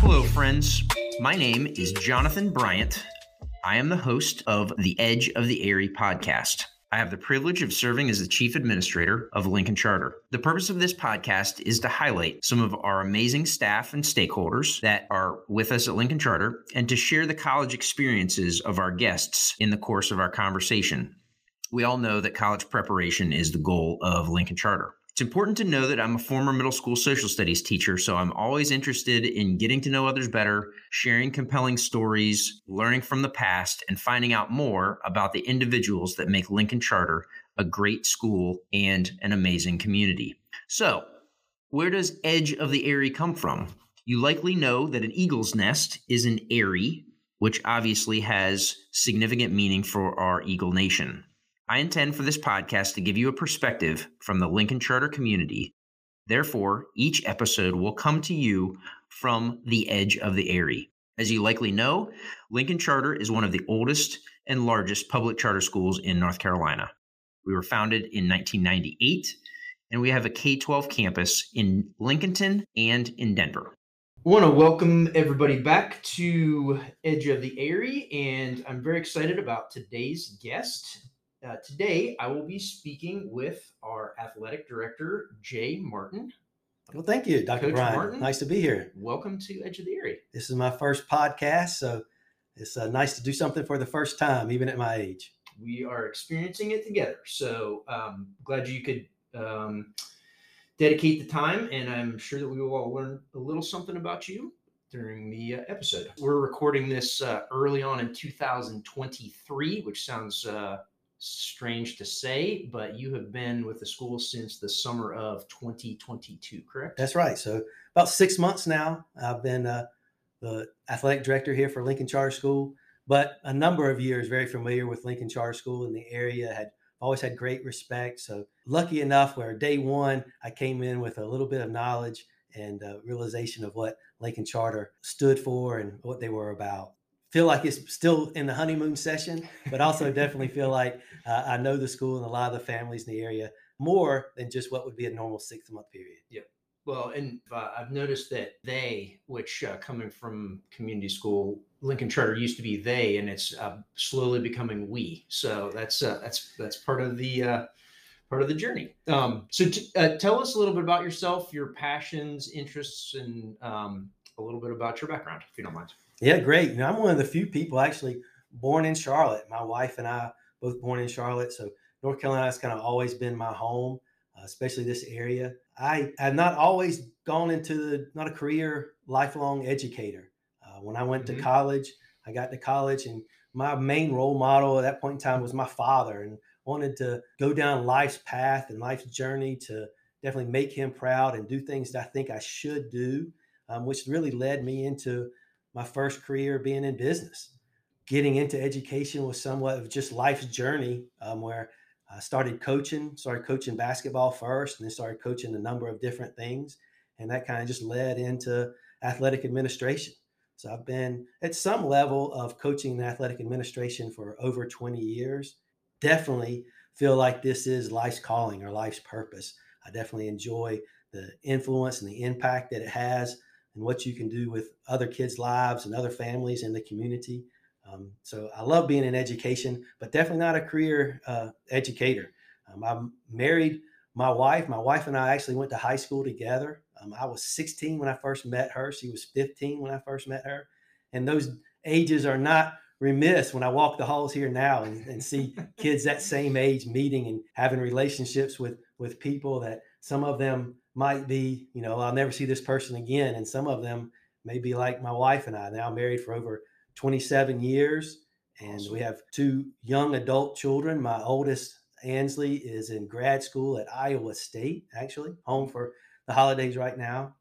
Hello, friends. My name is Jonathan Bryant. I am the host of the Edge of the Eyrie podcast. I have the privilege of serving as the chief administrator of Lincoln Charter. The purpose of this podcast is to highlight some of our amazing staff and stakeholders that are with us at Lincoln Charter and to share the college experiences of our guests in the course of our conversation. We all know that college preparation is the goal of Lincoln Charter. It's important to know that I'm a former middle school social studies teacher, so I'm always interested in getting to know others better, sharing compelling stories, learning from the past, and finding out more about the individuals that make Lincoln Charter a great school and an amazing community. So, where does Edge of the Eyrie come from? You likely know that an eagle's nest is an eyrie, which obviously has significant meaning for our Eagle Nation. I intend for this podcast to give you a perspective from the Lincoln Charter community. Therefore, each episode will come to you from the edge of the Eyrie. As you likely know, Lincoln Charter is one of the oldest and largest public charter schools in North Carolina. We were founded in 1998, and we have a K 12 campus in Lincolnton and in Denver. I want to welcome everybody back to Edge of the Eyrie, and I'm very excited about today's guest. Uh, today, I will be speaking with our athletic director, Jay Martin. Well, thank you, Dr. Coach Bryant. Martin. Nice to be here. Welcome to Edge of the Eyrie. This is my first podcast, so it's uh, nice to do something for the first time, even at my age. We are experiencing it together. So um, glad you could um, dedicate the time, and I'm sure that we will all learn a little something about you during the uh, episode. We're recording this uh, early on in 2023, which sounds uh, strange to say, but you have been with the school since the summer of 2022, correct? That's right. So about six months now, I've been uh, the athletic director here for Lincoln Charter School, but a number of years very familiar with Lincoln Charter School in the area. Had always had great respect. So lucky enough, where day one I came in with a little bit of knowledge and uh, realization of what Lincoln Charter stood for and what they were about feel like it's still in the honeymoon session, but also definitely feel like uh, I know the school and a lot of the families in the area more than just what would be a normal six month period. Yep. Well, and uh, I've noticed that they, which uh, coming from community school, Lincoln Charter used to be they, and it's uh, slowly becoming we. So that's uh, that's that's part of the uh, part of the journey. Um, so t- uh, tell us a little bit about yourself, your passions, interests, and um, a little bit about your background, if you don't mind. Yeah, great. You know, I'm one of the few people actually born in Charlotte. My wife and I both born in Charlotte, so North Carolina has kind of always been my home, uh, especially this area. I have not always gone into the not a career lifelong educator. Uh, when I went Mhm. to college, I got to college, and my main role model at that point in time was my father, and wanted to go down life's path and life's journey to definitely make him proud and do things that I think I should do, um, which really led me into my first career being in business. Getting into education was somewhat of just life's journey um, where I started coaching, started coaching basketball first, and then started coaching a number of different things. And that kind of just led into athletic administration. So I've been at some level of coaching and athletic administration for over 20 years. Definitely feel like this is life's calling or life's purpose. I definitely enjoy the influence and the impact that it has and what you can do with other kids' lives and other families in the community. Um, so I love being in education, but definitely not a career uh, educator. Um, I'm married my wife. My wife and I actually went to high school together. Um, I was 16 when I first met her. She was 15 when I first met her. And those ages are not remiss when I walk the halls here now and, and see kids that same age meeting and having relationships with with people that some of them might be, you know, I'll never see this person again. And some of them may be like my wife and I, now married for over 27 years. And Awesome. we have two young adult children. My oldest, Ansley, is in grad school at Iowa State, actually, home for the holidays right now.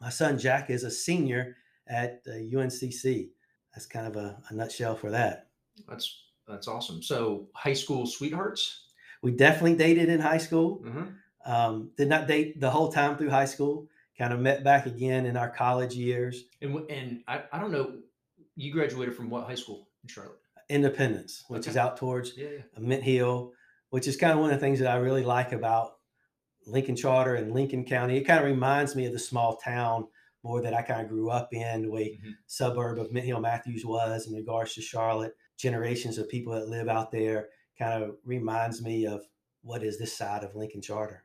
My son, Jack, is a senior at uh, UNCC. That's kind of a, a nutshell for that. That's that's awesome. So high school sweethearts. We definitely dated in high school. Mhm. Um, did not date the whole time through high school. Kind of met back again in our college years. And and I, I don't know. You graduated from what high school in Charlotte? Independence, which is out towards Yeah, yeah. Mint Hill. which is kind of one of the things that I really like about Lincoln Charter and Lincoln County. It kind of reminds me of the small town more that I kind of grew up in, the way mm-hmm. suburb of Mint Hill Matthews was in regards to Charlotte. Generations of people that live out there kind of reminds me of what is this side of Lincoln Charter.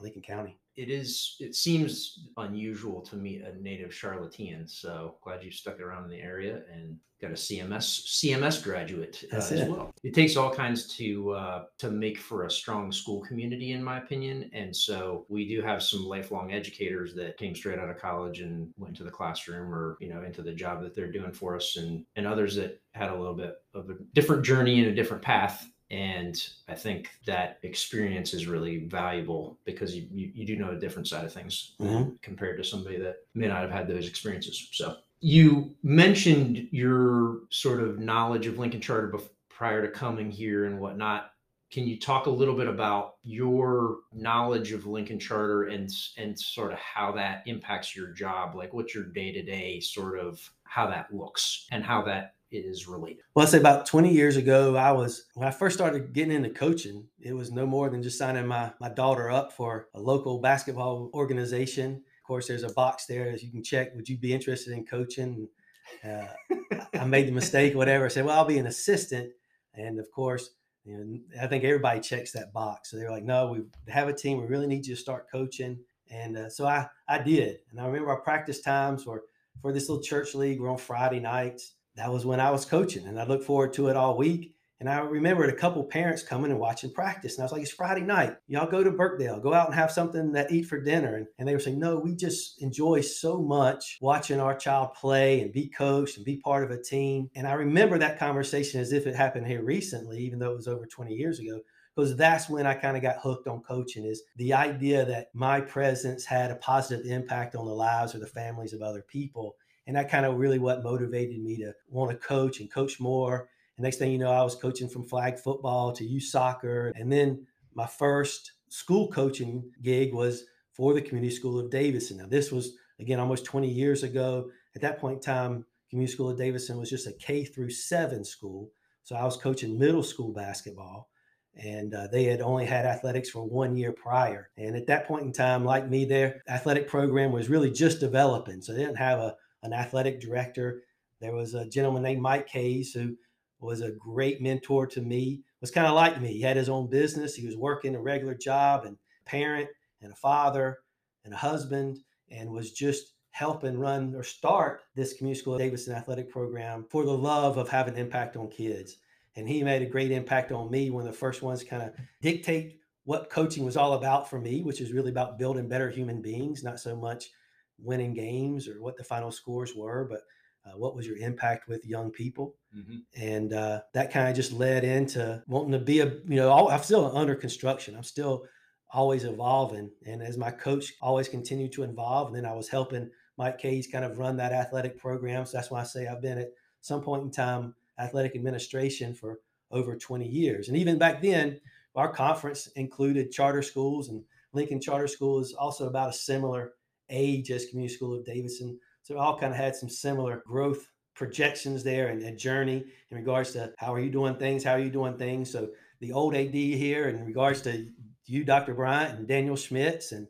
Lincoln County. It is it seems unusual to meet a native charlottean so glad you stuck around in the area and got a cms cms graduate uh, as well. It takes all kinds to uh, to make for a strong school community in my opinion and so we do have some lifelong educators that came straight out of college and went to the classroom or you know into the job that they're doing for us and and others that had a little bit of a different journey and a different path and I think that experience is really valuable because you, you, you do know a different side of things mm-hmm. compared to somebody that may not have had those experiences. So you mentioned your sort of knowledge of Lincoln Charter before, prior to coming here and whatnot. Can you talk a little bit about your knowledge of Lincoln Charter and and sort of how that impacts your job? Like, what's your day to day sort of how that looks and how that is related? Well, I say about 20 years ago, I was when I first started getting into coaching, it was no more than just signing my my daughter up for a local basketball organization. Of course, there's a box there as you can check. Would you be interested in coaching? Uh, I made the mistake, whatever. I said, well, I'll be an assistant, and of course. You know, I think everybody checks that box. So they're like, no, we have a team. We really need you to start coaching. And uh, so I, I did. And I remember our practice times were for this little church league were on Friday nights that was when I was coaching, and I look forward to it all week. And I remembered a couple parents coming and watching practice. And I was like, it's Friday night. Y'all go to Birkdale, go out and have something to eat for dinner. And, and they were saying, no, we just enjoy so much watching our child play and be coached and be part of a team. And I remember that conversation as if it happened here recently, even though it was over 20 years ago because that's when I kind of got hooked on coaching is the idea that my presence had a positive impact on the lives or the families of other people and that kind of really what motivated me to want to coach and coach more. And next thing you know, I was coaching from flag football to youth soccer. And then my first school coaching gig was for the Community School of Davidson. Now, this was, again, almost 20 years ago. At that point in time, Community School of Davidson was just a K through seven school. So I was coaching middle school basketball and uh, they had only had athletics for one year prior. And at that point in time, like me, their athletic program was really just developing. So they didn't have a, an athletic director. There was a gentleman named Mike Hayes who was a great mentor to me. Was kind of like me. He had his own business. He was working a regular job and parent and a father and a husband and was just helping run or start this community school Davidson athletic program for the love of having impact on kids. And he made a great impact on me. One of the first ones kind of dictate what coaching was all about for me, which is really about building better human beings, not so much winning games or what the final scores were, but uh, what was your impact with young people? Mm-hmm. And uh, that kind of just led into wanting to be a, you know, I'm still under construction. I'm still always evolving. And as my coach always continued to evolve, and then I was helping Mike Case kind of run that athletic program. So that's why I say I've been at some point in time athletic administration for over 20 years. And even back then, our conference included charter schools, and Lincoln Charter School is also about a similar age as Community School of Davidson. So all kind of had some similar growth projections there and a journey in regards to how are you doing things, how are you doing things. So the old AD here in regards to you, Dr. Bryant, and Daniel Schmitz, and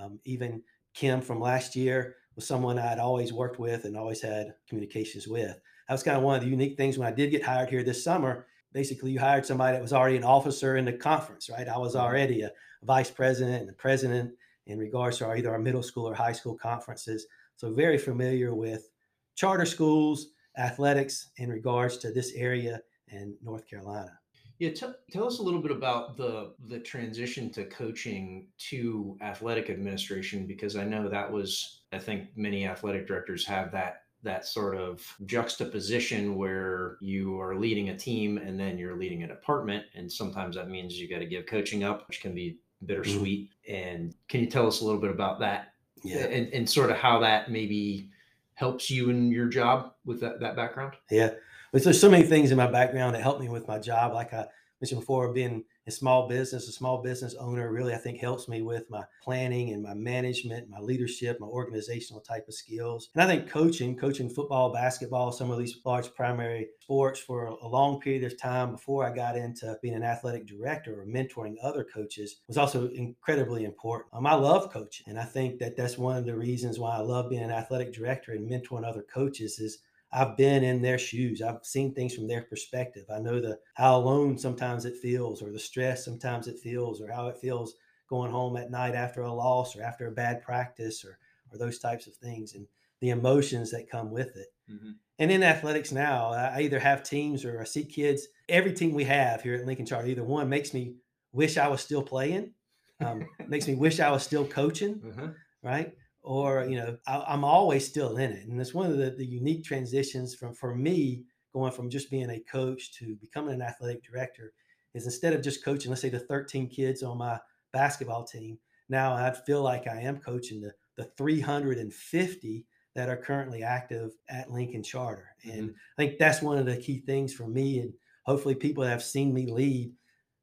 um, even Kim from last year was someone I had always worked with and always had communications with. That was kind of one of the unique things when I did get hired here this summer. Basically, you hired somebody that was already an officer in the conference, right? I was mm-hmm. already a vice president and the president in regards to our, either our middle school or high school conferences. So very familiar with charter schools, athletics in regards to this area in North Carolina. Yeah, tell, tell us a little bit about the the transition to coaching to athletic administration because I know that was I think many athletic directors have that that sort of juxtaposition where you are leading a team and then you're leading a department and sometimes that means you got to give coaching up which can be bittersweet. Mm-hmm. And can you tell us a little bit about that? Yeah. And, and sort of how that maybe helps you in your job with that, that background? Yeah. But there's so many things in my background that help me with my job. Like I mentioned before, being in small business, a small business owner really, I think, helps me with my planning and my management, my leadership, my organizational type of skills. And I think coaching, coaching football, basketball, some of these large primary sports for a long period of time before I got into being an athletic director or mentoring other coaches was also incredibly important. Um, I love coaching. And I think that that's one of the reasons why I love being an athletic director and mentoring other coaches is I've been in their shoes. I've seen things from their perspective. I know the how alone sometimes it feels, or the stress sometimes it feels, or how it feels going home at night after a loss or after a bad practice, or or those types of things, and the emotions that come with it. Mm-hmm. And in athletics now, I either have teams or I see kids. Every team we have here at Lincoln Charter, either one makes me wish I was still playing, um, makes me wish I was still coaching, uh-huh. right? Or you know I, am always still in it and it's one of the, the unique transitions from for me going from just being a coach to becoming an athletic director is instead of just coaching let's say the 13 kids on my basketball team now i feel like i am coaching the, the 350 that are currently active at lincoln charter and mm-hmm. i think that's one of the key things for me and hopefully people that have seen me lead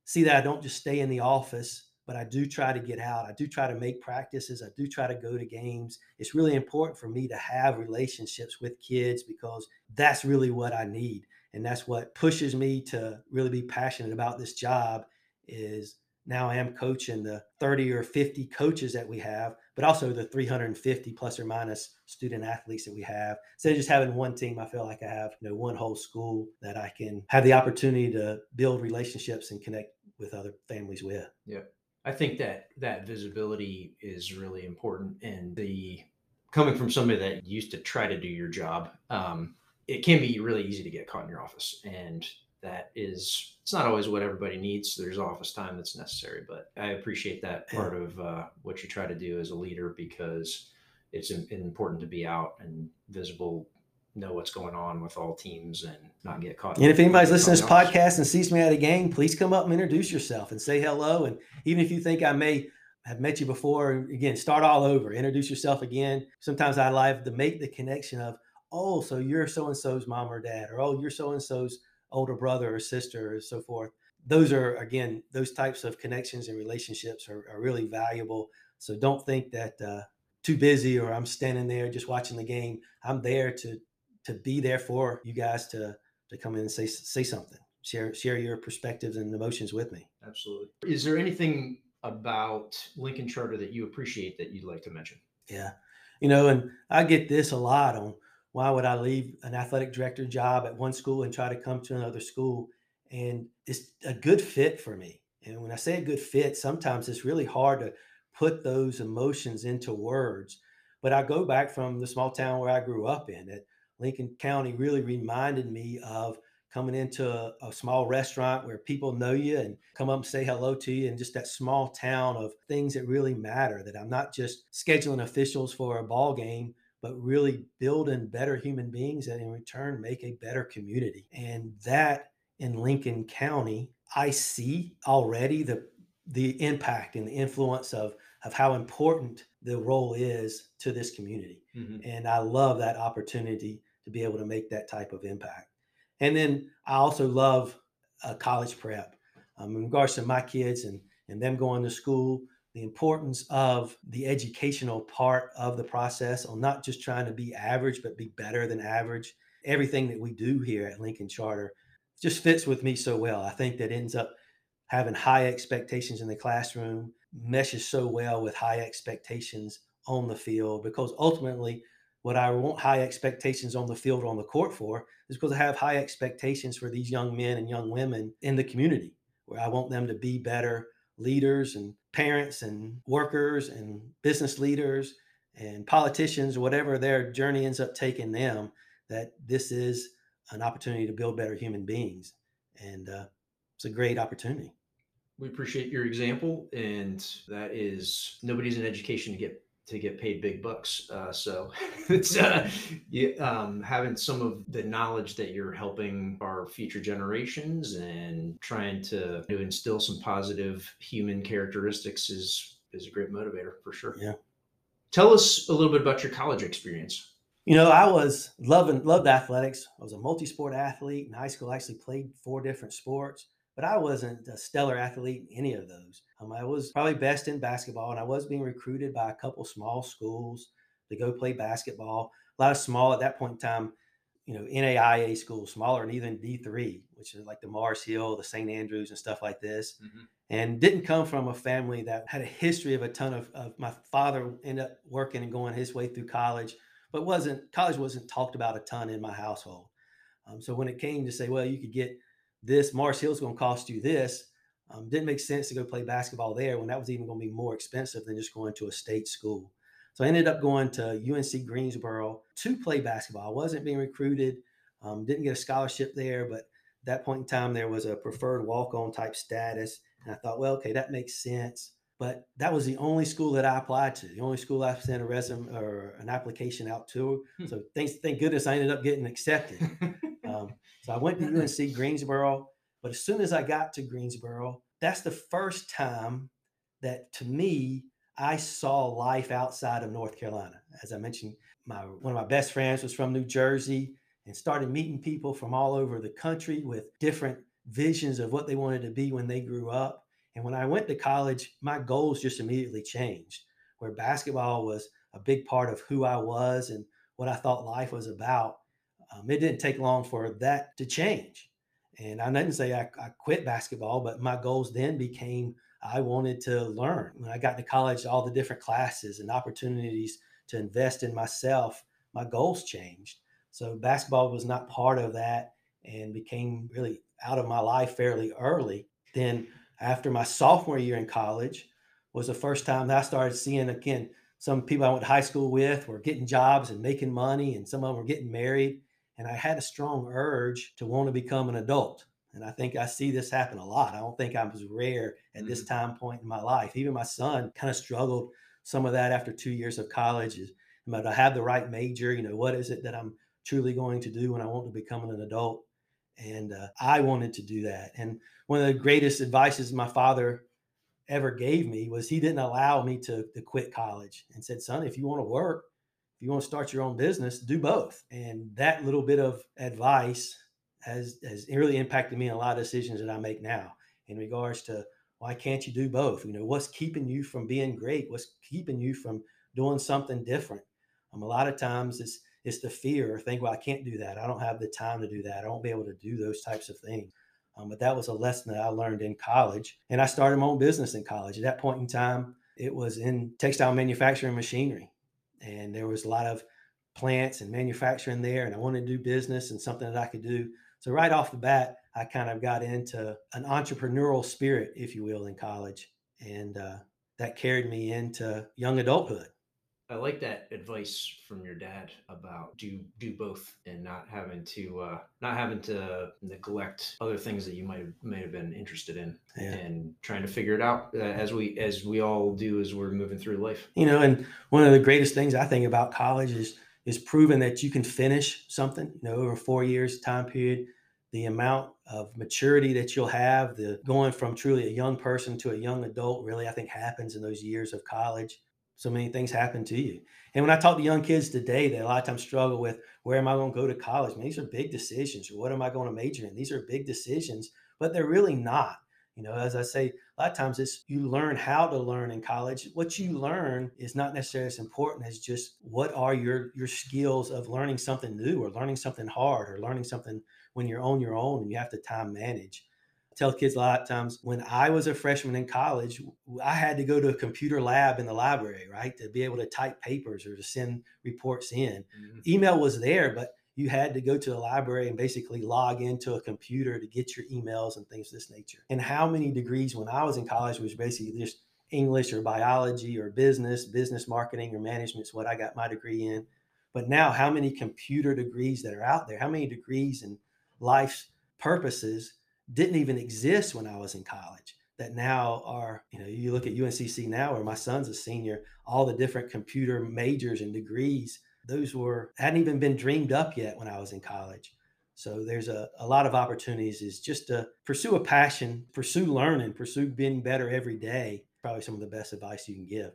see that i don't just stay in the office but I do try to get out. I do try to make practices. I do try to go to games. It's really important for me to have relationships with kids because that's really what I need. And that's what pushes me to really be passionate about this job is now I am coaching the 30 or 50 coaches that we have, but also the 350 plus or minus student athletes that we have. Instead of just having one team, I feel like I have you know one whole school that I can have the opportunity to build relationships and connect with other families with. Yeah. I think that that visibility is really important, and the coming from somebody that used to try to do your job, um, it can be really easy to get caught in your office, and that is it's not always what everybody needs. There's office time that's necessary, but I appreciate that part of uh, what you try to do as a leader because it's important to be out and visible know what's going on with all teams and not get caught. And if anybody's listening to this podcast and sees me at a game, please come up and introduce yourself and say hello. And even if you think I may have met you before, again, start all over, introduce yourself again. Sometimes I like to make the connection of, oh, so you're so and so's mom or dad, or oh, you're so and so's older brother or sister, or so forth. Those are again, those types of connections and relationships are, are really valuable. So don't think that uh, too busy or I'm standing there just watching the game. I'm there to to be there for you guys to to come in and say say something, share share your perspectives and emotions with me. Absolutely. Is there anything about Lincoln Charter that you appreciate that you'd like to mention? Yeah, you know, and I get this a lot on why would I leave an athletic director job at one school and try to come to another school, and it's a good fit for me. And when I say a good fit, sometimes it's really hard to put those emotions into words. But I go back from the small town where I grew up in. That Lincoln County really reminded me of coming into a, a, small restaurant where people know you and come up and say hello to you and just that small town of things that really matter that i'm not just scheduling officials for a ball game but really building better human beings and in return make a better community and that in lincoln county i see already the the impact and the influence of of how important the role is to this community mm-hmm. and i love that opportunity to be able to make that type of impact. And then I also love uh, college prep. Um, in regards to my kids and, and them going to school, the importance of the educational part of the process on not just trying to be average, but be better than average. Everything that we do here at Lincoln Charter just fits with me so well. I think that ends up having high expectations in the classroom, meshes so well with high expectations on the field because ultimately what I want high expectations on the field or on the court for is because I have high expectations for these young men and young women in the community where I want them to be better leaders and parents and workers and business leaders and politicians, whatever their journey ends up taking them, that this is an opportunity to build better human beings. And uh, it's a great opportunity. We appreciate your example, and that is nobody's in education to get to get paid big bucks. Uh, so it's uh, you, um, having some of the knowledge that you're helping our future generations and trying to, to instill some positive human characteristics is is a great motivator for sure. Yeah. Tell us a little bit about your college experience. You know, I was loving loved athletics. I was a multi-sport athlete in high school. I actually played four different sports. but I wasn't a stellar athlete in any of those. Um, I was probably best in basketball, and I was being recruited by a couple small schools to go play basketball. A lot of small at that point in time, you know, NAIA schools, smaller and even D3, which is like the Mars Hill, the St. Andrews, and stuff like this. Mm-hmm. And didn't come from a family that had a history of a ton of, of my father ended up working and going his way through college, but wasn't college wasn't talked about a ton in my household. Um, so when it came to say, well, you could get this Mars Hill's going to cost you this, um, didn't make sense to go play basketball there when that was even going to be more expensive than just going to a state school. So I ended up going to UNC Greensboro to play basketball. I wasn't being recruited, um, didn't get a scholarship there, but at that point in time, there was a preferred walk on type status. And I thought, well, okay, that makes sense. But that was the only school that I applied to, the only school I sent a resume or an application out to. Hmm. So thanks, thank goodness I ended up getting accepted. um, so I went to UNC Greensboro. But as soon as I got to Greensboro, that's the first time that to me I saw life outside of North Carolina. As I mentioned, my one of my best friends was from New Jersey and started meeting people from all over the country with different visions of what they wanted to be when they grew up. And when I went to college, my goals just immediately changed, where basketball was a big part of who I was and what I thought life was about. Um, it didn't take long for that to change. And I didn't say I, I quit basketball, but my goals then became I wanted to learn. When I got to college, all the different classes and opportunities to invest in myself, my goals changed. So basketball was not part of that and became really out of my life fairly early. Then after my sophomore year in college was the first time that I started seeing again some people I went to high school with were getting jobs and making money and some of them were getting married and I had a strong urge to want to become an adult. And I think I see this happen a lot. I don't think I was rare at mm-hmm. this time point in my life. Even my son kind of struggled some of that after two years of college. Is but I have the right major? You know, what is it that I'm truly going to do when I want to become an adult? And uh, I wanted to do that. And one of the greatest advices my father ever gave me was he didn't allow me to, to quit college and said, son, if you want to work, if you want to start your own business, do both. And that little bit of advice has has really impacted me in a lot of decisions that I make now in regards to why can't you do both? You know, what's keeping you from being great? What's keeping you from doing something different? Um, a lot of times it's it's the fear or think, well, I can't do that. I don't have the time to do that. I won't be able to do those types of things. Um, but that was a lesson that I learned in college, and I started my own business in college. At that point in time, it was in textile manufacturing machinery, and there was a lot of plants and manufacturing there, and I wanted to do business and something that I could do so right off the bat, I kind of got into an entrepreneurial spirit, if you will, in college, and uh, that carried me into young adulthood. I like that advice from your dad about do do both and not having to uh, not having to neglect other things that you might have, may have been interested in yeah. and trying to figure it out uh, as we as we all do as we're moving through life. You know, and one of the greatest things I think about college is is proven that you can finish something, you know, over four years time period, the amount of maturity that you'll have, the going from truly a young person to a young adult really, I think happens in those years of college. So many things happen to you. And when I talk to young kids today, they a lot of times struggle with where am I going to go to college? These are big decisions. What am I going to major in? These are big decisions, but they're really not. You know, as I say, a lot of times it's you learn how to learn in college. What you learn is not necessarily as important as just what are your your skills of learning something new or learning something hard or learning something when you're on your own and you have to time manage. Tell kids a lot of times when I was a freshman in college, I had to go to a computer lab in the library, right, to be able to type papers or to send reports in. Mm-hmm. Email was there, but you had to go to the library and basically log into a computer to get your emails and things of this nature. And how many degrees when I was in college was basically just English or biology or business, business marketing or management is what I got my degree in. But now, how many computer degrees that are out there? How many degrees and life's purposes didn't even exist when I was in college? That now are, you know, you look at UNCC now, where my son's a senior, all the different computer majors and degrees those were hadn't even been dreamed up yet when I was in college. So there's a, a lot of opportunities is just to pursue a passion, pursue learning, pursue being better every day. Probably some of the best advice you can give.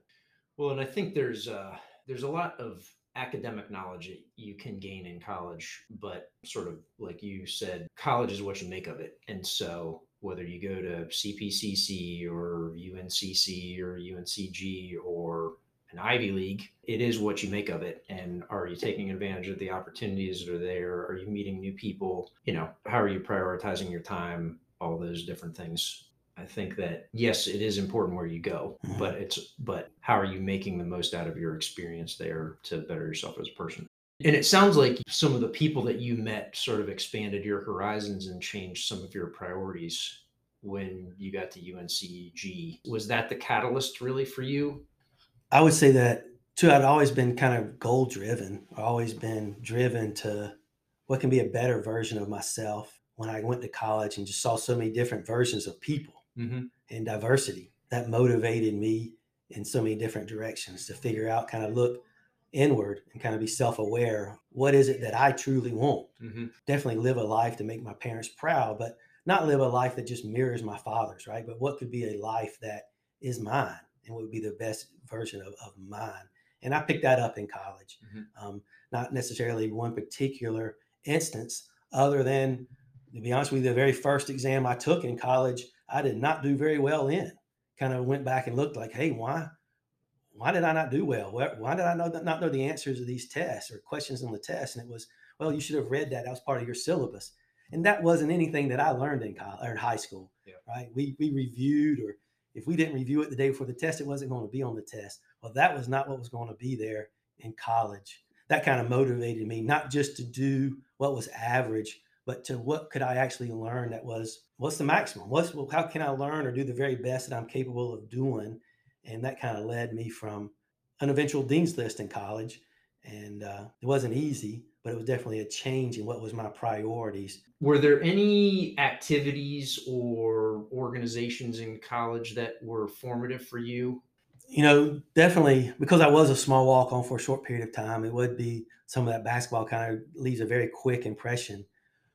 Well, and I think there's uh, there's a lot of academic knowledge that you can gain in college, but sort of like you said, college is what you make of it. And so whether you go to CPCC or UNCC or UNCG or an Ivy League, it is what you make of it. And are you taking advantage of the opportunities that are there? Are you meeting new people? You know, how are you prioritizing your time? All those different things. I think that yes, it is important where you go, mm-hmm. but it's but how are you making the most out of your experience there to better yourself as a person? And it sounds like some of the people that you met sort of expanded your horizons and changed some of your priorities when you got to UNCG. Was that the catalyst really for you? I would say that too. I'd always been kind of goal driven, always been driven to what can be a better version of myself. When I went to college and just saw so many different versions of people mm-hmm. and diversity, that motivated me in so many different directions to figure out, kind of look inward and kind of be self-aware what is it that i truly want mm-hmm. definitely live a life to make my parents proud but not live a life that just mirrors my father's right but what could be a life that is mine and would be the best version of, of mine and i picked that up in college mm-hmm. um, not necessarily one particular instance other than to be honest with you the very first exam i took in college i did not do very well in kind of went back and looked like hey why why did I not do well? Why did I know not know the answers of these tests or questions on the test? And it was, well, you should have read that. That was part of your syllabus. And that wasn't anything that I learned in college or in high school, yeah. right? We we reviewed, or if we didn't review it the day before the test, it wasn't going to be on the test. Well, that was not what was going to be there in college. That kind of motivated me, not just to do what was average, but to what could I actually learn that was what's the maximum? What's how can I learn or do the very best that I'm capable of doing and that kind of led me from an eventual dean's list in college. And uh, it wasn't easy, but it was definitely a change in what was my priorities. Were there any activities or organizations in college that were formative for you? You know, definitely because I was a small walk on for a short period of time, it would be some of that basketball kind of leaves a very quick impression.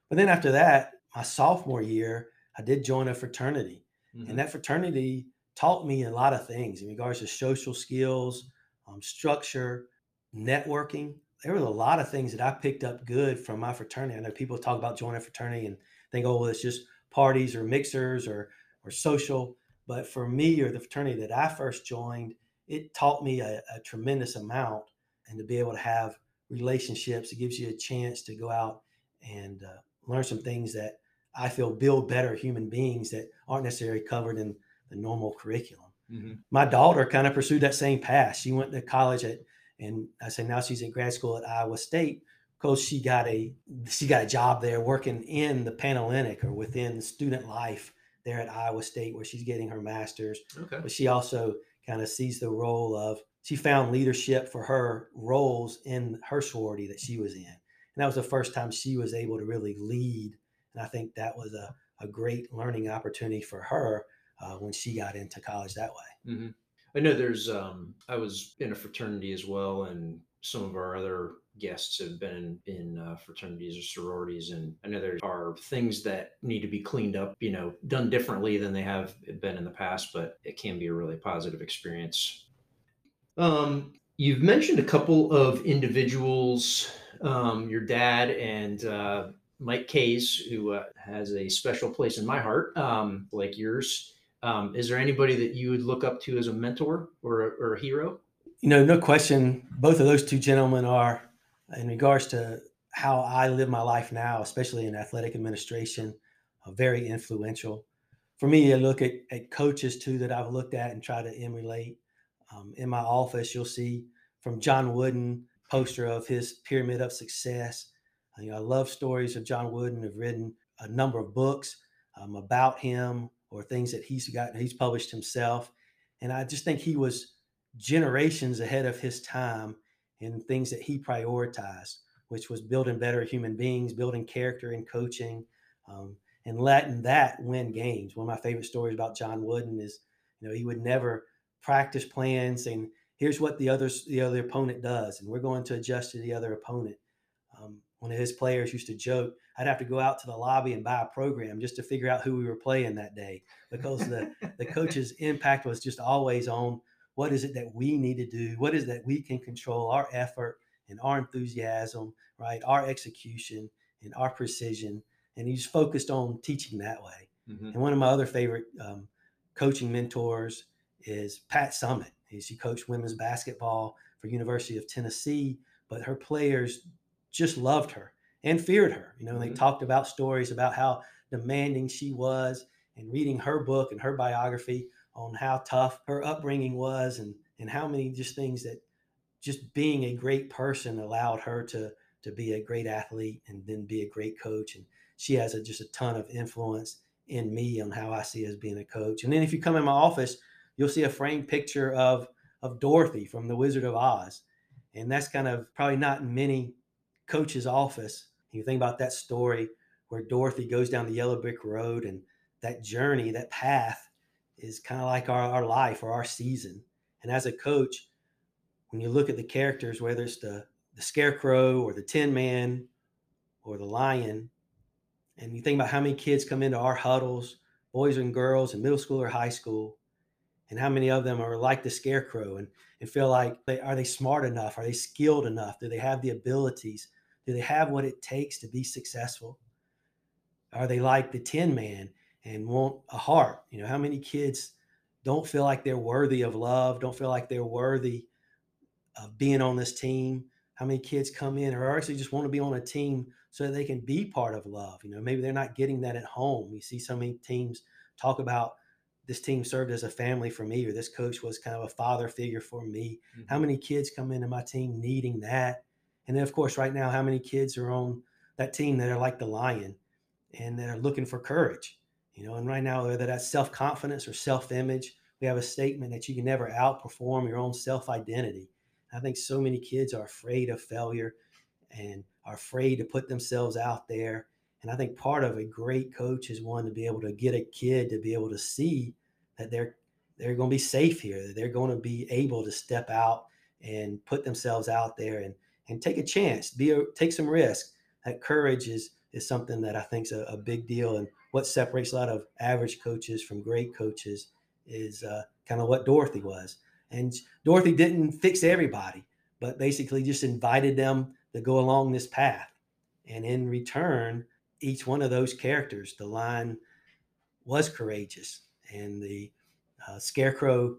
But then after that, my sophomore year, I did join a fraternity. Mm-hmm. And that fraternity taught me a lot of things in regards to social skills, um, structure, networking. There was a lot of things that I picked up good from my fraternity. I know people talk about joining a fraternity and think, oh, well, it's just parties or mixers or or social. But for me or the fraternity that I first joined, it taught me a, a tremendous amount and to be able to have relationships. It gives you a chance to go out and uh, learn some things that I feel build better human beings that aren't necessarily covered in the normal curriculum. Mm-hmm. My daughter kind of pursued that same path. She went to college at, and I say now she's in grad school at Iowa State because she got a she got a job there working in the Panhellenic or within student life there at Iowa State where she's getting her master's. Okay. But she also kind of sees the role of she found leadership for her roles in her sorority that she was in. That was the first time she was able to really lead. And I think that was a, a great learning opportunity for her uh, when she got into college that way. Mm-hmm. I know there's, um, I was in a fraternity as well, and some of our other guests have been in uh, fraternities or sororities, and I know there are things that need to be cleaned up, you know, done differently than they have been in the past, but it can be a really positive experience. Um, you've mentioned a couple of individuals, um, your dad and uh, Mike Case, who uh, has a special place in my heart, um, like yours. Um, is there anybody that you would look up to as a mentor or or a hero? You know, no question. Both of those two gentlemen are, in regards to how I live my life now, especially in athletic administration, uh, very influential. For me, I look at, at coaches too that I've looked at and try to emulate. Um, in my office, you'll see from John Wooden poster of his pyramid of success. Uh, you know, I love stories of John Wooden. I've written a number of books um, about him, or things that he's got he's published himself and i just think he was generations ahead of his time in things that he prioritized which was building better human beings building character and coaching um, and letting that win games one of my favorite stories about john wooden is you know he would never practice plans and here's what the other the other opponent does and we're going to adjust to the other opponent um, one of his players used to joke I'd have to go out to the lobby and buy a program just to figure out who we were playing that day because the the coach's impact was just always on what is it that we need to do, what is that we can control our effort and our enthusiasm, right? Our execution and our precision. And he's focused on teaching that way. Mm-hmm. And one of my other favorite um, coaching mentors is Pat Summitt. She coached women's basketball for University of Tennessee, but her players just loved her and feared her. You know, mm-hmm. they talked about stories about how demanding she was and reading her book and her biography on how tough her upbringing was and and how many just things that just being a great person allowed her to to be a great athlete and then be a great coach and she has a, just a ton of influence in me on how I see as being a coach. And then if you come in my office, you'll see a framed picture of of Dorothy from The Wizard of Oz. And that's kind of probably not in many coaches' office. You think about that story where Dorothy goes down the yellow brick road and that journey, that path is kind of like our, our life or our season. And as a coach, when you look at the characters, whether it's the, the scarecrow or the tin man or the lion, and you think about how many kids come into our huddles, boys and girls in middle school or high school, and how many of them are like the scarecrow and, and feel like they are they smart enough? Are they skilled enough? Do they have the abilities? Do they have what it takes to be successful? Are they like the tin man and want a heart? You know, how many kids don't feel like they're worthy of love, don't feel like they're worthy of being on this team? How many kids come in or actually just want to be on a team so that they can be part of love? You know, maybe they're not getting that at home. We see so many teams talk about this team served as a family for me, or this coach was kind of a father figure for me. Mm-hmm. How many kids come into my team needing that? And then, of course, right now, how many kids are on that team that are like the lion and that are looking for courage? You know, and right now, whether that's self confidence or self image, we have a statement that you can never outperform your own self identity. I think so many kids are afraid of failure and are afraid to put themselves out there and I think part of a great coach is one to be able to get a kid to be able to see that they're they're going to be safe here. That they're going to be able to step out and put themselves out there and and take a chance, be a, take some risk. That courage is is something that I think is a, a, big deal. And what separates a lot of average coaches from great coaches is uh, kind of what Dorothy was. And Dorothy didn't fix everybody, but basically just invited them to go along this path. And in return, each one of those characters, the lion was courageous, and the uh, scarecrow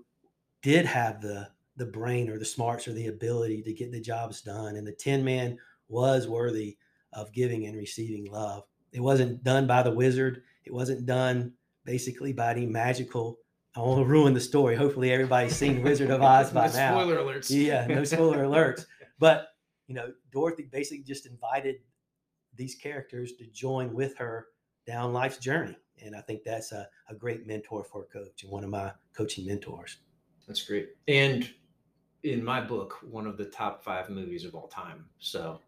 did have the the brain or the smarts or the ability to get the jobs done, and the Tin Man was worthy of giving and receiving love. It wasn't done by the wizard. It wasn't done basically by any magical. I won't ruin the story. Hopefully, everybody's seen Wizard of Oz by no now. Spoiler alerts. Yeah, no spoiler alerts. But you know, Dorothy basically just invited these characters to join with her down life's journey. And I think that's a, a great mentor for a coach and one of my coaching mentors. That's great. And in my book, one of the top five movies of all time. So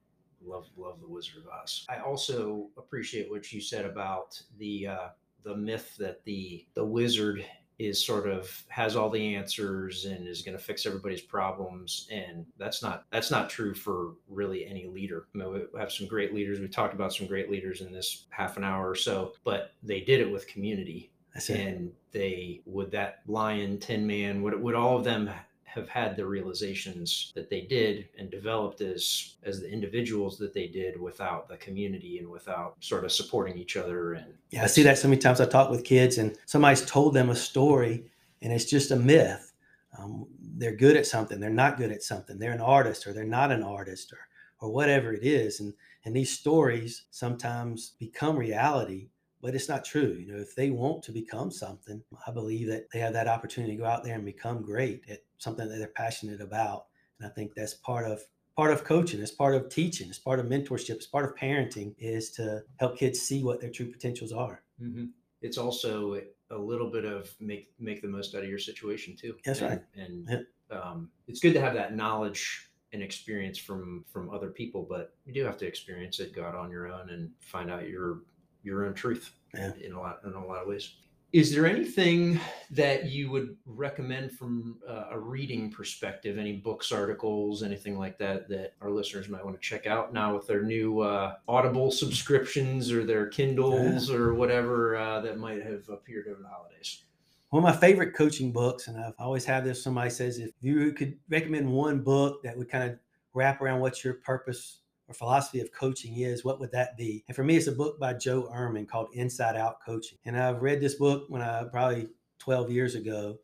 love love the Wizard of Oz. I also appreciate what you said about the uh, the myth that the the wizard is sort of has all the answers and is going to fix everybody's problems. And that's not that's not true for really any leader. I mean, we have some great leaders. We talked about some great leaders in this half an hour or so but they did it with community. And they would that lion tin man would, would all of them have had the realizations that they did and developed as as the individuals that they did without the community and without sort of supporting each other and yeah i see that so many times. I talk with kids and somebody's told them a story and it's just a myth. Um, they're good at something they're not good at something. They're an artist or they're not an artist or or whatever it is. And and these stories sometimes become reality but it's not true. You know, if they want to become something, I believe that they have that opportunity to go out there and become great at something that they're passionate about. And I think that's part of part of coaching, it's part of teaching, it's part of mentorship, it's part of parenting is to help kids see what their true potentials are. Mm-hmm. It's also a little bit of make make the most out of your situation too. That's and, right. And yeah. um, it's good to have that knowledge and experience from from other people, but you do have to experience it, go out on your own, and find out your your own truth yeah. in a lot in a lot of ways. Is there anything that you would recommend from uh, a reading perspective? Any books, articles, anything like that that our listeners might want to check out now with their new uh, Audible subscriptions or their Kindles yeah. or whatever uh, that might have appeared over the holidays? One of my favorite coaching books, and I've always have this. Somebody says if you could recommend one book that would kind of wrap around what your purpose or philosophy of coaching is, what would that be? And for me, it's a book by Joe Ehrmann called Inside Out Coaching. And I've read this book when I probably 12 years ago,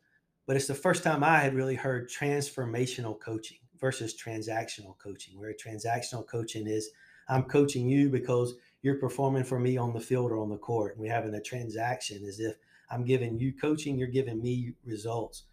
but it's the first time I had really heard transformational coaching versus transactional coaching, where transactional coaching is I'm coaching you because you're performing for me on the field or on the court. And we're having a transaction as if I'm giving you coaching, you're giving me results.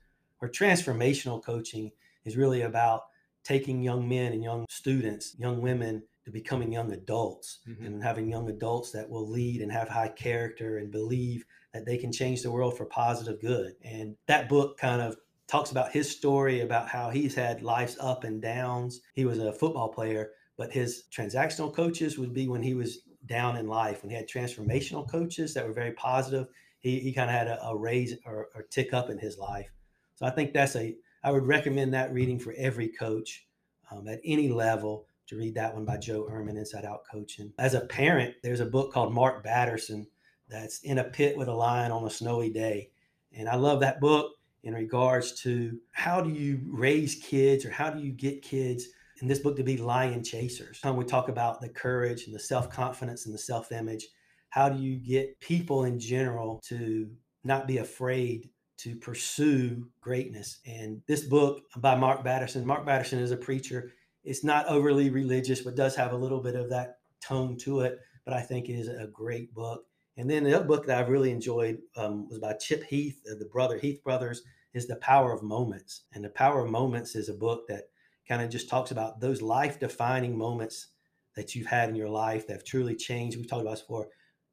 Or transformational coaching is really about taking young men and young students, young women to becoming young adults mm-hmm. and having young adults that will lead and have high character and believe that they can change the world for positive good. And that book kind of talks about his story about how he's had life's up and downs. He was a football player, but his transactional coaches would be when he was down in life. When he had transformational coaches that were very positive, he, he kind of had a, a raise or, or tick up in his life. So I think that's a I would recommend that reading for every coach um, at any level to read that one by Joe Ehrmann, Inside Out Coaching. As a parent, there's a book called Mark Batterson that's in a pit with a lion on a snowy day. And I love that book in regards to how do you raise kids or how do you get kids in this book to be lion chasers. When we talk about the courage and the self confidence and the self image, how do you get people in general to not be afraid to pursue greatness. And this book by Mark Batterson, Mark Batterson is a preacher. It's not overly religious, but does have a little bit of that tone to it. But I think it is a great book. And then the other book that I've really enjoyed um, was by Chip Heath, uh, the brother Heath brothers, is The Power of Moments. And The Power of Moments is a book that kind of just talks about those life defining moments that you've had in your life that have truly changed. We've talked about this before,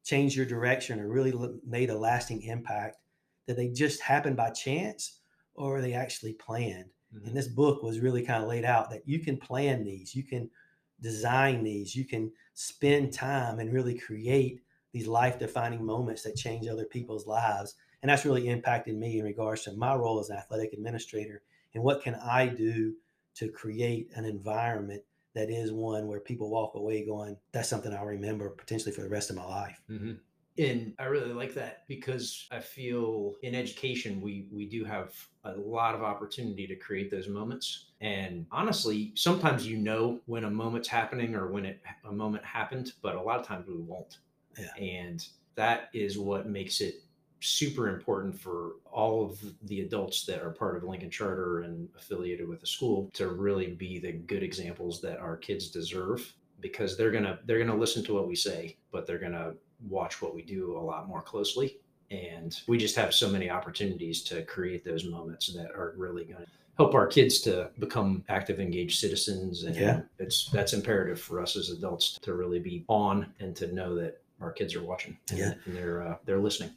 changed your direction or really made a lasting impact that they just happened by chance or are they actually planned. Mm-hmm. And this book was really kind of laid out that you can plan these, you can design these, you can spend time and really create these life defining moments that change other people's lives. And that's really impacted me in regards to my role as an athletic administrator and what can I do to create an environment that is one where people walk away going, that's something I'll remember potentially for the rest of my life. Mm-hmm. And I really like that because I feel in education we we do have a lot of opportunity to create those moments. And honestly, sometimes you know when a moment's happening or when it a moment happened, but a lot of times we won't. Yeah. And that is what makes it super important for all of the adults that are part of Lincoln Charter and affiliated with the school to really be the good examples that our kids deserve because they're going to they're going to listen to what we say, but they're going to watch what we do a lot more closely. And we just have so many opportunities to create those moments that are really going to help our kids to become active, engaged citizens. And yeah. it's that's imperative for us as adults to really be on and to know that our kids are watching and, yeah. and they're uh, they're listening.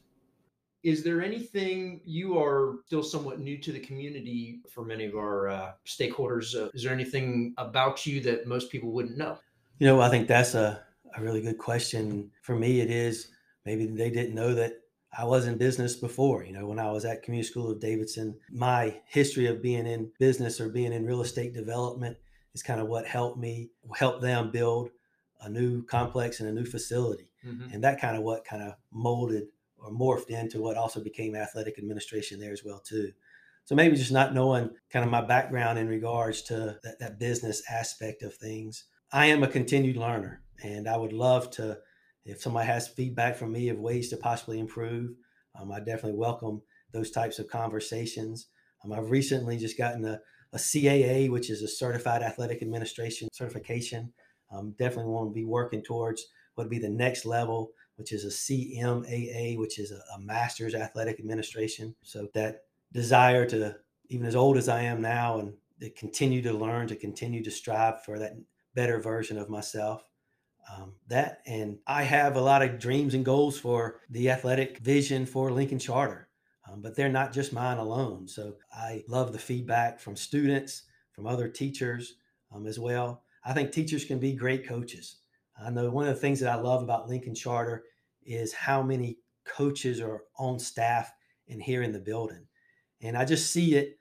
Is there anything you are still somewhat new to the community for many of our uh, stakeholders? Uh, is there anything about you that most people wouldn't know? You know, I think that's a a really good question. For me, it is maybe they didn't know that I was in business before. You know, when I was at Community School of Davidson, my history of being in business or being in real estate development is kind of what helped me help them build a new complex and a new facility. Mm-hmm. And that kind of what kind of molded or morphed into what also became athletic administration there as well too. So maybe just not knowing kind of my background in regards to that, that business aspect of things. I am a continued learner. And I would love to, if somebody has feedback from me of ways to possibly improve, um, I definitely welcome those types of conversations. Um, I've recently just gotten a, a, CAA, which is a Certified Athletic Administration certification. Um, definitely want to be working towards what would be the next level, which is a CMAA, which is a, a Master's Athletic Administration. So that desire to, even as old as I am now, and to continue to learn, to continue to strive for that better version of myself um, that. And I have a lot of dreams and goals for the athletic vision for Lincoln Charter, um, but they're not just mine alone. So I love the feedback from students, from other teachers um, as well. I think teachers can be great coaches. I know one of the things that I love about Lincoln Charter is how many coaches are on staff and here in the building. And I just see it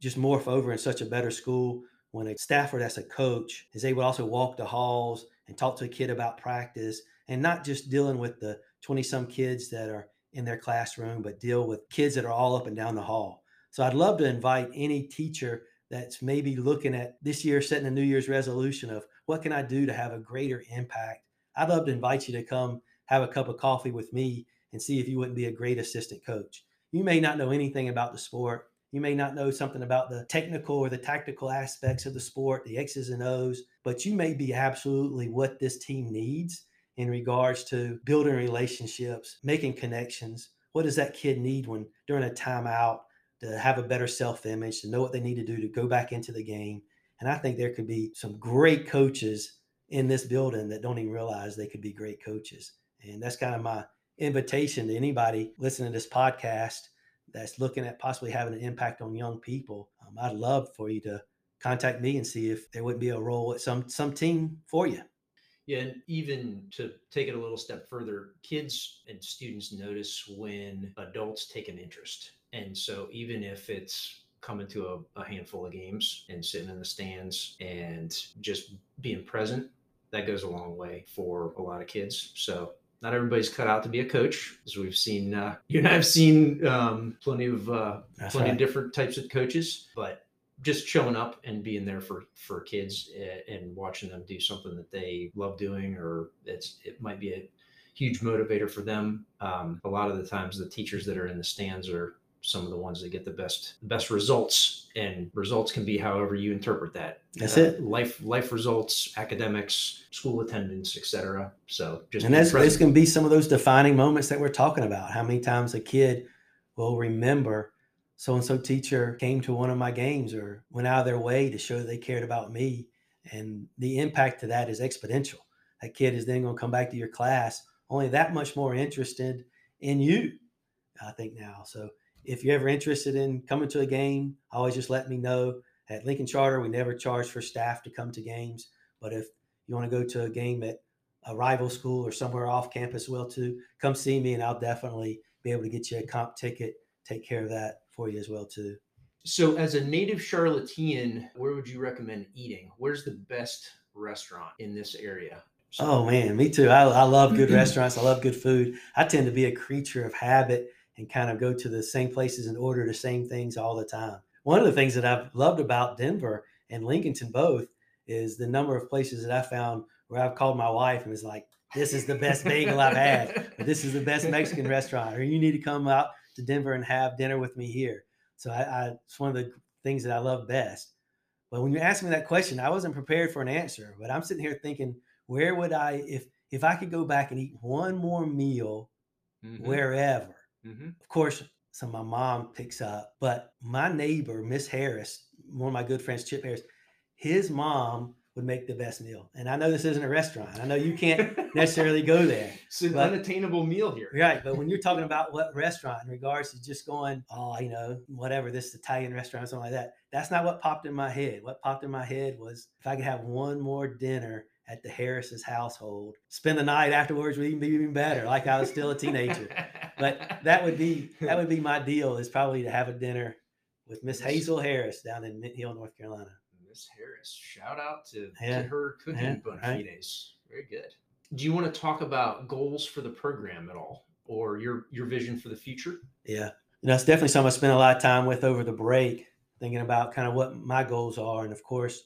just morph over in such a better school when a staffer that's a coach is able to also walk the halls and talk to a kid about practice and not just dealing with the 20 some kids that are in their classroom, but deal with kids that are all up and down the hall. So I'd love to invite any teacher that's maybe looking at this year, setting a New Year's resolution of what can I do to have a greater impact, I'd love to invite you to come have a cup of coffee with me and see if you wouldn't be a great assistant coach. You may not know anything about the sport. You may not know something about the technical or the tactical aspects of the sport, the X's and O's, but you may be absolutely what this team needs in regards to building relationships, making connections. What does that kid need when during a timeout to have a better self image, to know what they need to do to go back into the game? And I think there could be some great coaches in this building that don't even realize they could be great coaches. And that's kind of my invitation to anybody listening to this podcast that's looking at possibly having an impact on young people. Um, I'd love for you to contact me and see if there wouldn't be a role at some some team for you. Yeah, and even to take it a little step further, kids and students notice when adults take an interest. And so even if it's coming to a, a handful of games and sitting in the stands and just being present, that goes a long way for a lot of kids. So not everybody's cut out to be a coach, as we've seen. Uh, you and I've seen um, plenty of uh, plenty right. of different types of coaches, but just showing up and being there for for kids and watching them do something that they love doing, or it's it might be a huge motivator for them. Um, a lot of the times, the teachers that are in the stands are some of the ones that get the best best results. And results can be however you interpret that. That's uh, it. life life results academics school attendance etc so just and that's this can be some of those defining moments that we're talking about. How many times a kid will remember so and so teacher came to one of my games or went out of their way to show they cared about me. And the impact to that is exponential. That kid is then going to come back to your class only that much more interested in you i think now. So if you're ever interested in coming to a game, always just let me know. At Lincoln Charter, we never charge for staff to come to games. But if you want to go to a game at a rival school or somewhere off campus, well, too, come see me and I'll definitely be able to get you a comp ticket, take care of that for you as well, too. So, as a native Charlottean, where would you recommend eating? Where's the best restaurant in this area? So- oh man, me too. I, I love good restaurants. I love good food. I tend to be a creature of habit and kind of go to the same places and order the same things all the time. One of the things that I've loved about Denver and Lincolnton both is the number of places that I found where I've called my wife and was like, this is the best bagel I've had, or this is the best Mexican restaurant, or you need to come out to Denver and have dinner with me here. So I, I, it's one of the things that I love best. But when you asked me that question, I wasn't prepared for an answer. But I'm sitting here thinking, where would I, if if I could go back and eat one more meal mm-hmm. wherever, Mm-hmm. Of course, so my mom picks up, but my neighbor, Miss Harris, one of my good friends, Chip Harris, his mom would make the best meal. And I know this isn't a restaurant. I know you can't necessarily go there. It's an but, unattainable meal here. Right. But when you're talking about what restaurant in regards to just going, oh, you know, whatever, this Italian restaurant, or something like that, that's not what popped in my head. What popped in my head was if I could have one more dinner at the Harris's household. Spend the night afterwards would even be even better, like I was still a teenager. but that would be that would be my deal is probably to have a dinner with Miss Hazel Harris down in Mint Hill, North Carolina. Miss Harris, shout out to, yeah. to her cooking yeah. Bonafides. Right. Very good. Do you want to talk about goals for the program at all, or your your vision for the future? Yeah, you know, it's definitely something I spent a lot of time with over the break, thinking about kind of what my goals are, and of course,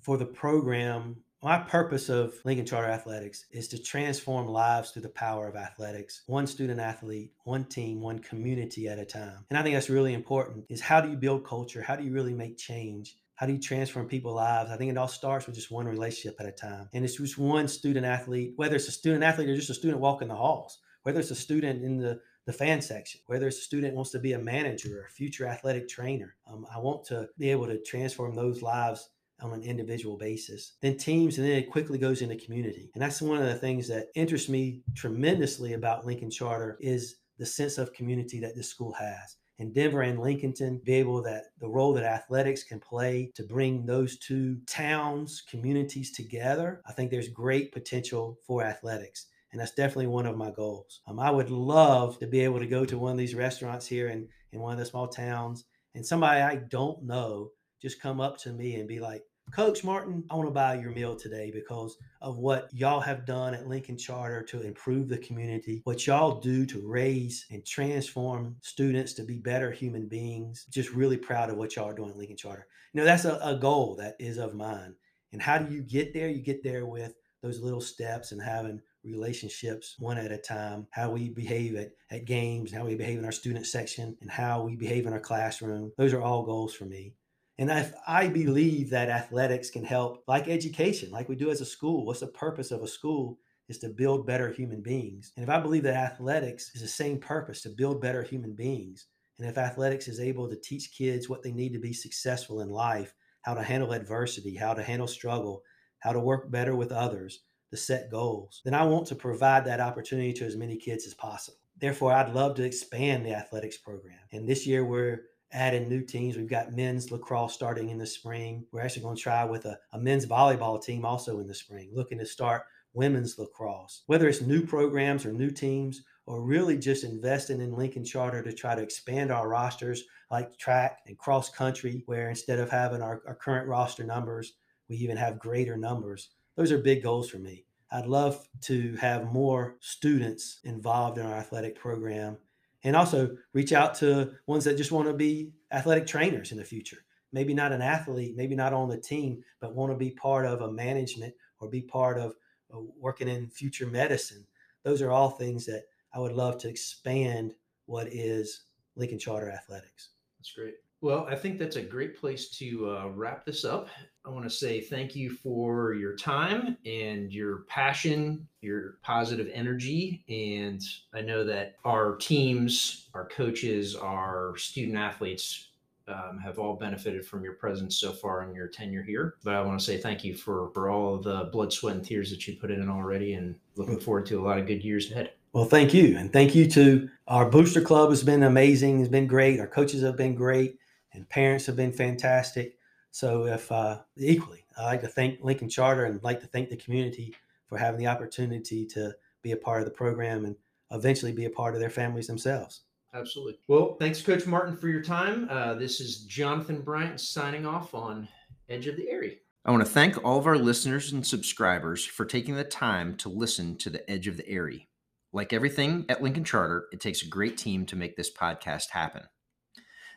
for the program, my purpose of Lincoln Charter Athletics is to transform lives through the power of athletics, one student athlete, one team, one community at a time. And I think that's really important is how do you build culture? How do you really make change? How do you transform people's lives? I think it all starts with just one relationship at a time. And it's just one student athlete, whether it's a student athlete or just a student walking the halls, whether it's a student in the the fan section, whether it's a student wants to be a manager or a future athletic trainer. Um, I want to be able to transform those lives on an individual basis, then teams, and then it quickly goes into community. And that's one of the things that interests me tremendously about Lincoln Charter is the sense of community that this school has. And Denver and Lincolnton be able that the role that athletics can play to bring those two towns, communities together. I think there's great potential for athletics. And that's definitely one of my goals. Um, I would love to be able to go to one of these restaurants here in, in one of the small towns and somebody I don't know just come up to me and be like, Coach Martin, I want to buy your meal today because of what y'all have done at Lincoln Charter to improve the community, what y'all do to raise and transform students to be better human beings. Just really proud of what y'all are doing at Lincoln Charter. You know, that's a, a goal that is of mine. And how do you get there? You get there with those little steps and having relationships one at a time, how we behave at, at games, how we behave in our student section, and how we behave in our classroom. Those are all goals for me. And if I believe that athletics can help, like education, like we do as a school, what's the purpose of a school? Is to build better human beings. And if I believe that athletics is the same purpose to build better human beings, and if athletics is able to teach kids what they need to be successful in life, how to handle adversity, how to handle struggle, how to work better with others, to set goals, then I want to provide that opportunity to as many kids as possible. Therefore, I'd love to expand the athletics program. And this year, we're adding new teams. We've got men's lacrosse starting in the spring. We're actually going to try with a, a men's volleyball team also in the spring, looking to start women's lacrosse. Whether it's new programs or new teams, or really just investing in Lincoln Charter to try to expand our rosters like track and cross country, where instead of having our, our current roster numbers, we even have greater numbers. Those are big goals for me. I'd love to have more students involved in our athletic program and also reach out to ones that just want to be athletic trainers in the future. Maybe not an athlete, maybe not on the team, but want to be part of a management or be part of uh, working in future medicine. Those are all things that I would love to expand what is Lincoln Charter Athletics. That's great. Well, I think that's a great place to uh, wrap this up. I want to say thank you for your time and your passion, your positive energy. And I know that our teams, our coaches, our student athletes um, have all benefited from your presence so far in your tenure here. But I want to say thank you for, for all the blood, sweat, and tears that you put in already and looking forward to a lot of good years ahead. Well, thank you. And thank you to our booster club has been amazing. It's been great. Our coaches have been great and parents have been fantastic. So, if uh, equally, I like to thank Lincoln Charter and like to thank the community for having the opportunity to be a part of the program and eventually be a part of their families themselves. Absolutely. Well, thanks, Coach Martin, for your time. Uh, this is Jonathan Bryant signing off on Edge of the Aerie. I want to thank all of our listeners and subscribers for taking the time to listen to the Edge of the Aerie. Like everything at Lincoln Charter, it takes a great team to make this podcast happen.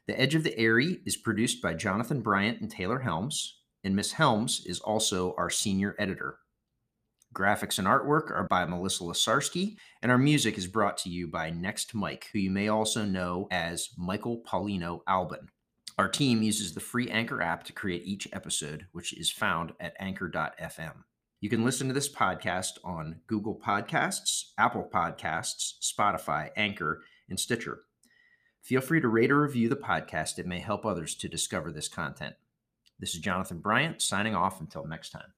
The Edge of the Aerie is produced by Jonathan Bryant and Taylor Helms, and Miss Helms is also our senior editor. Graphics and artwork are by Melissa Lasarski, and our music is brought to you by Next Mike, who you may also know as Michael Paulino Albin. Our team uses the free Anchor app to create each episode, which is found at anchor.fm. You can listen to this podcast on Google Podcasts, Apple Podcasts, Spotify, Anchor, and Stitcher. Feel free to rate or review the podcast. It may help others to discover this content. This is Jonathan Bryant signing off until next time.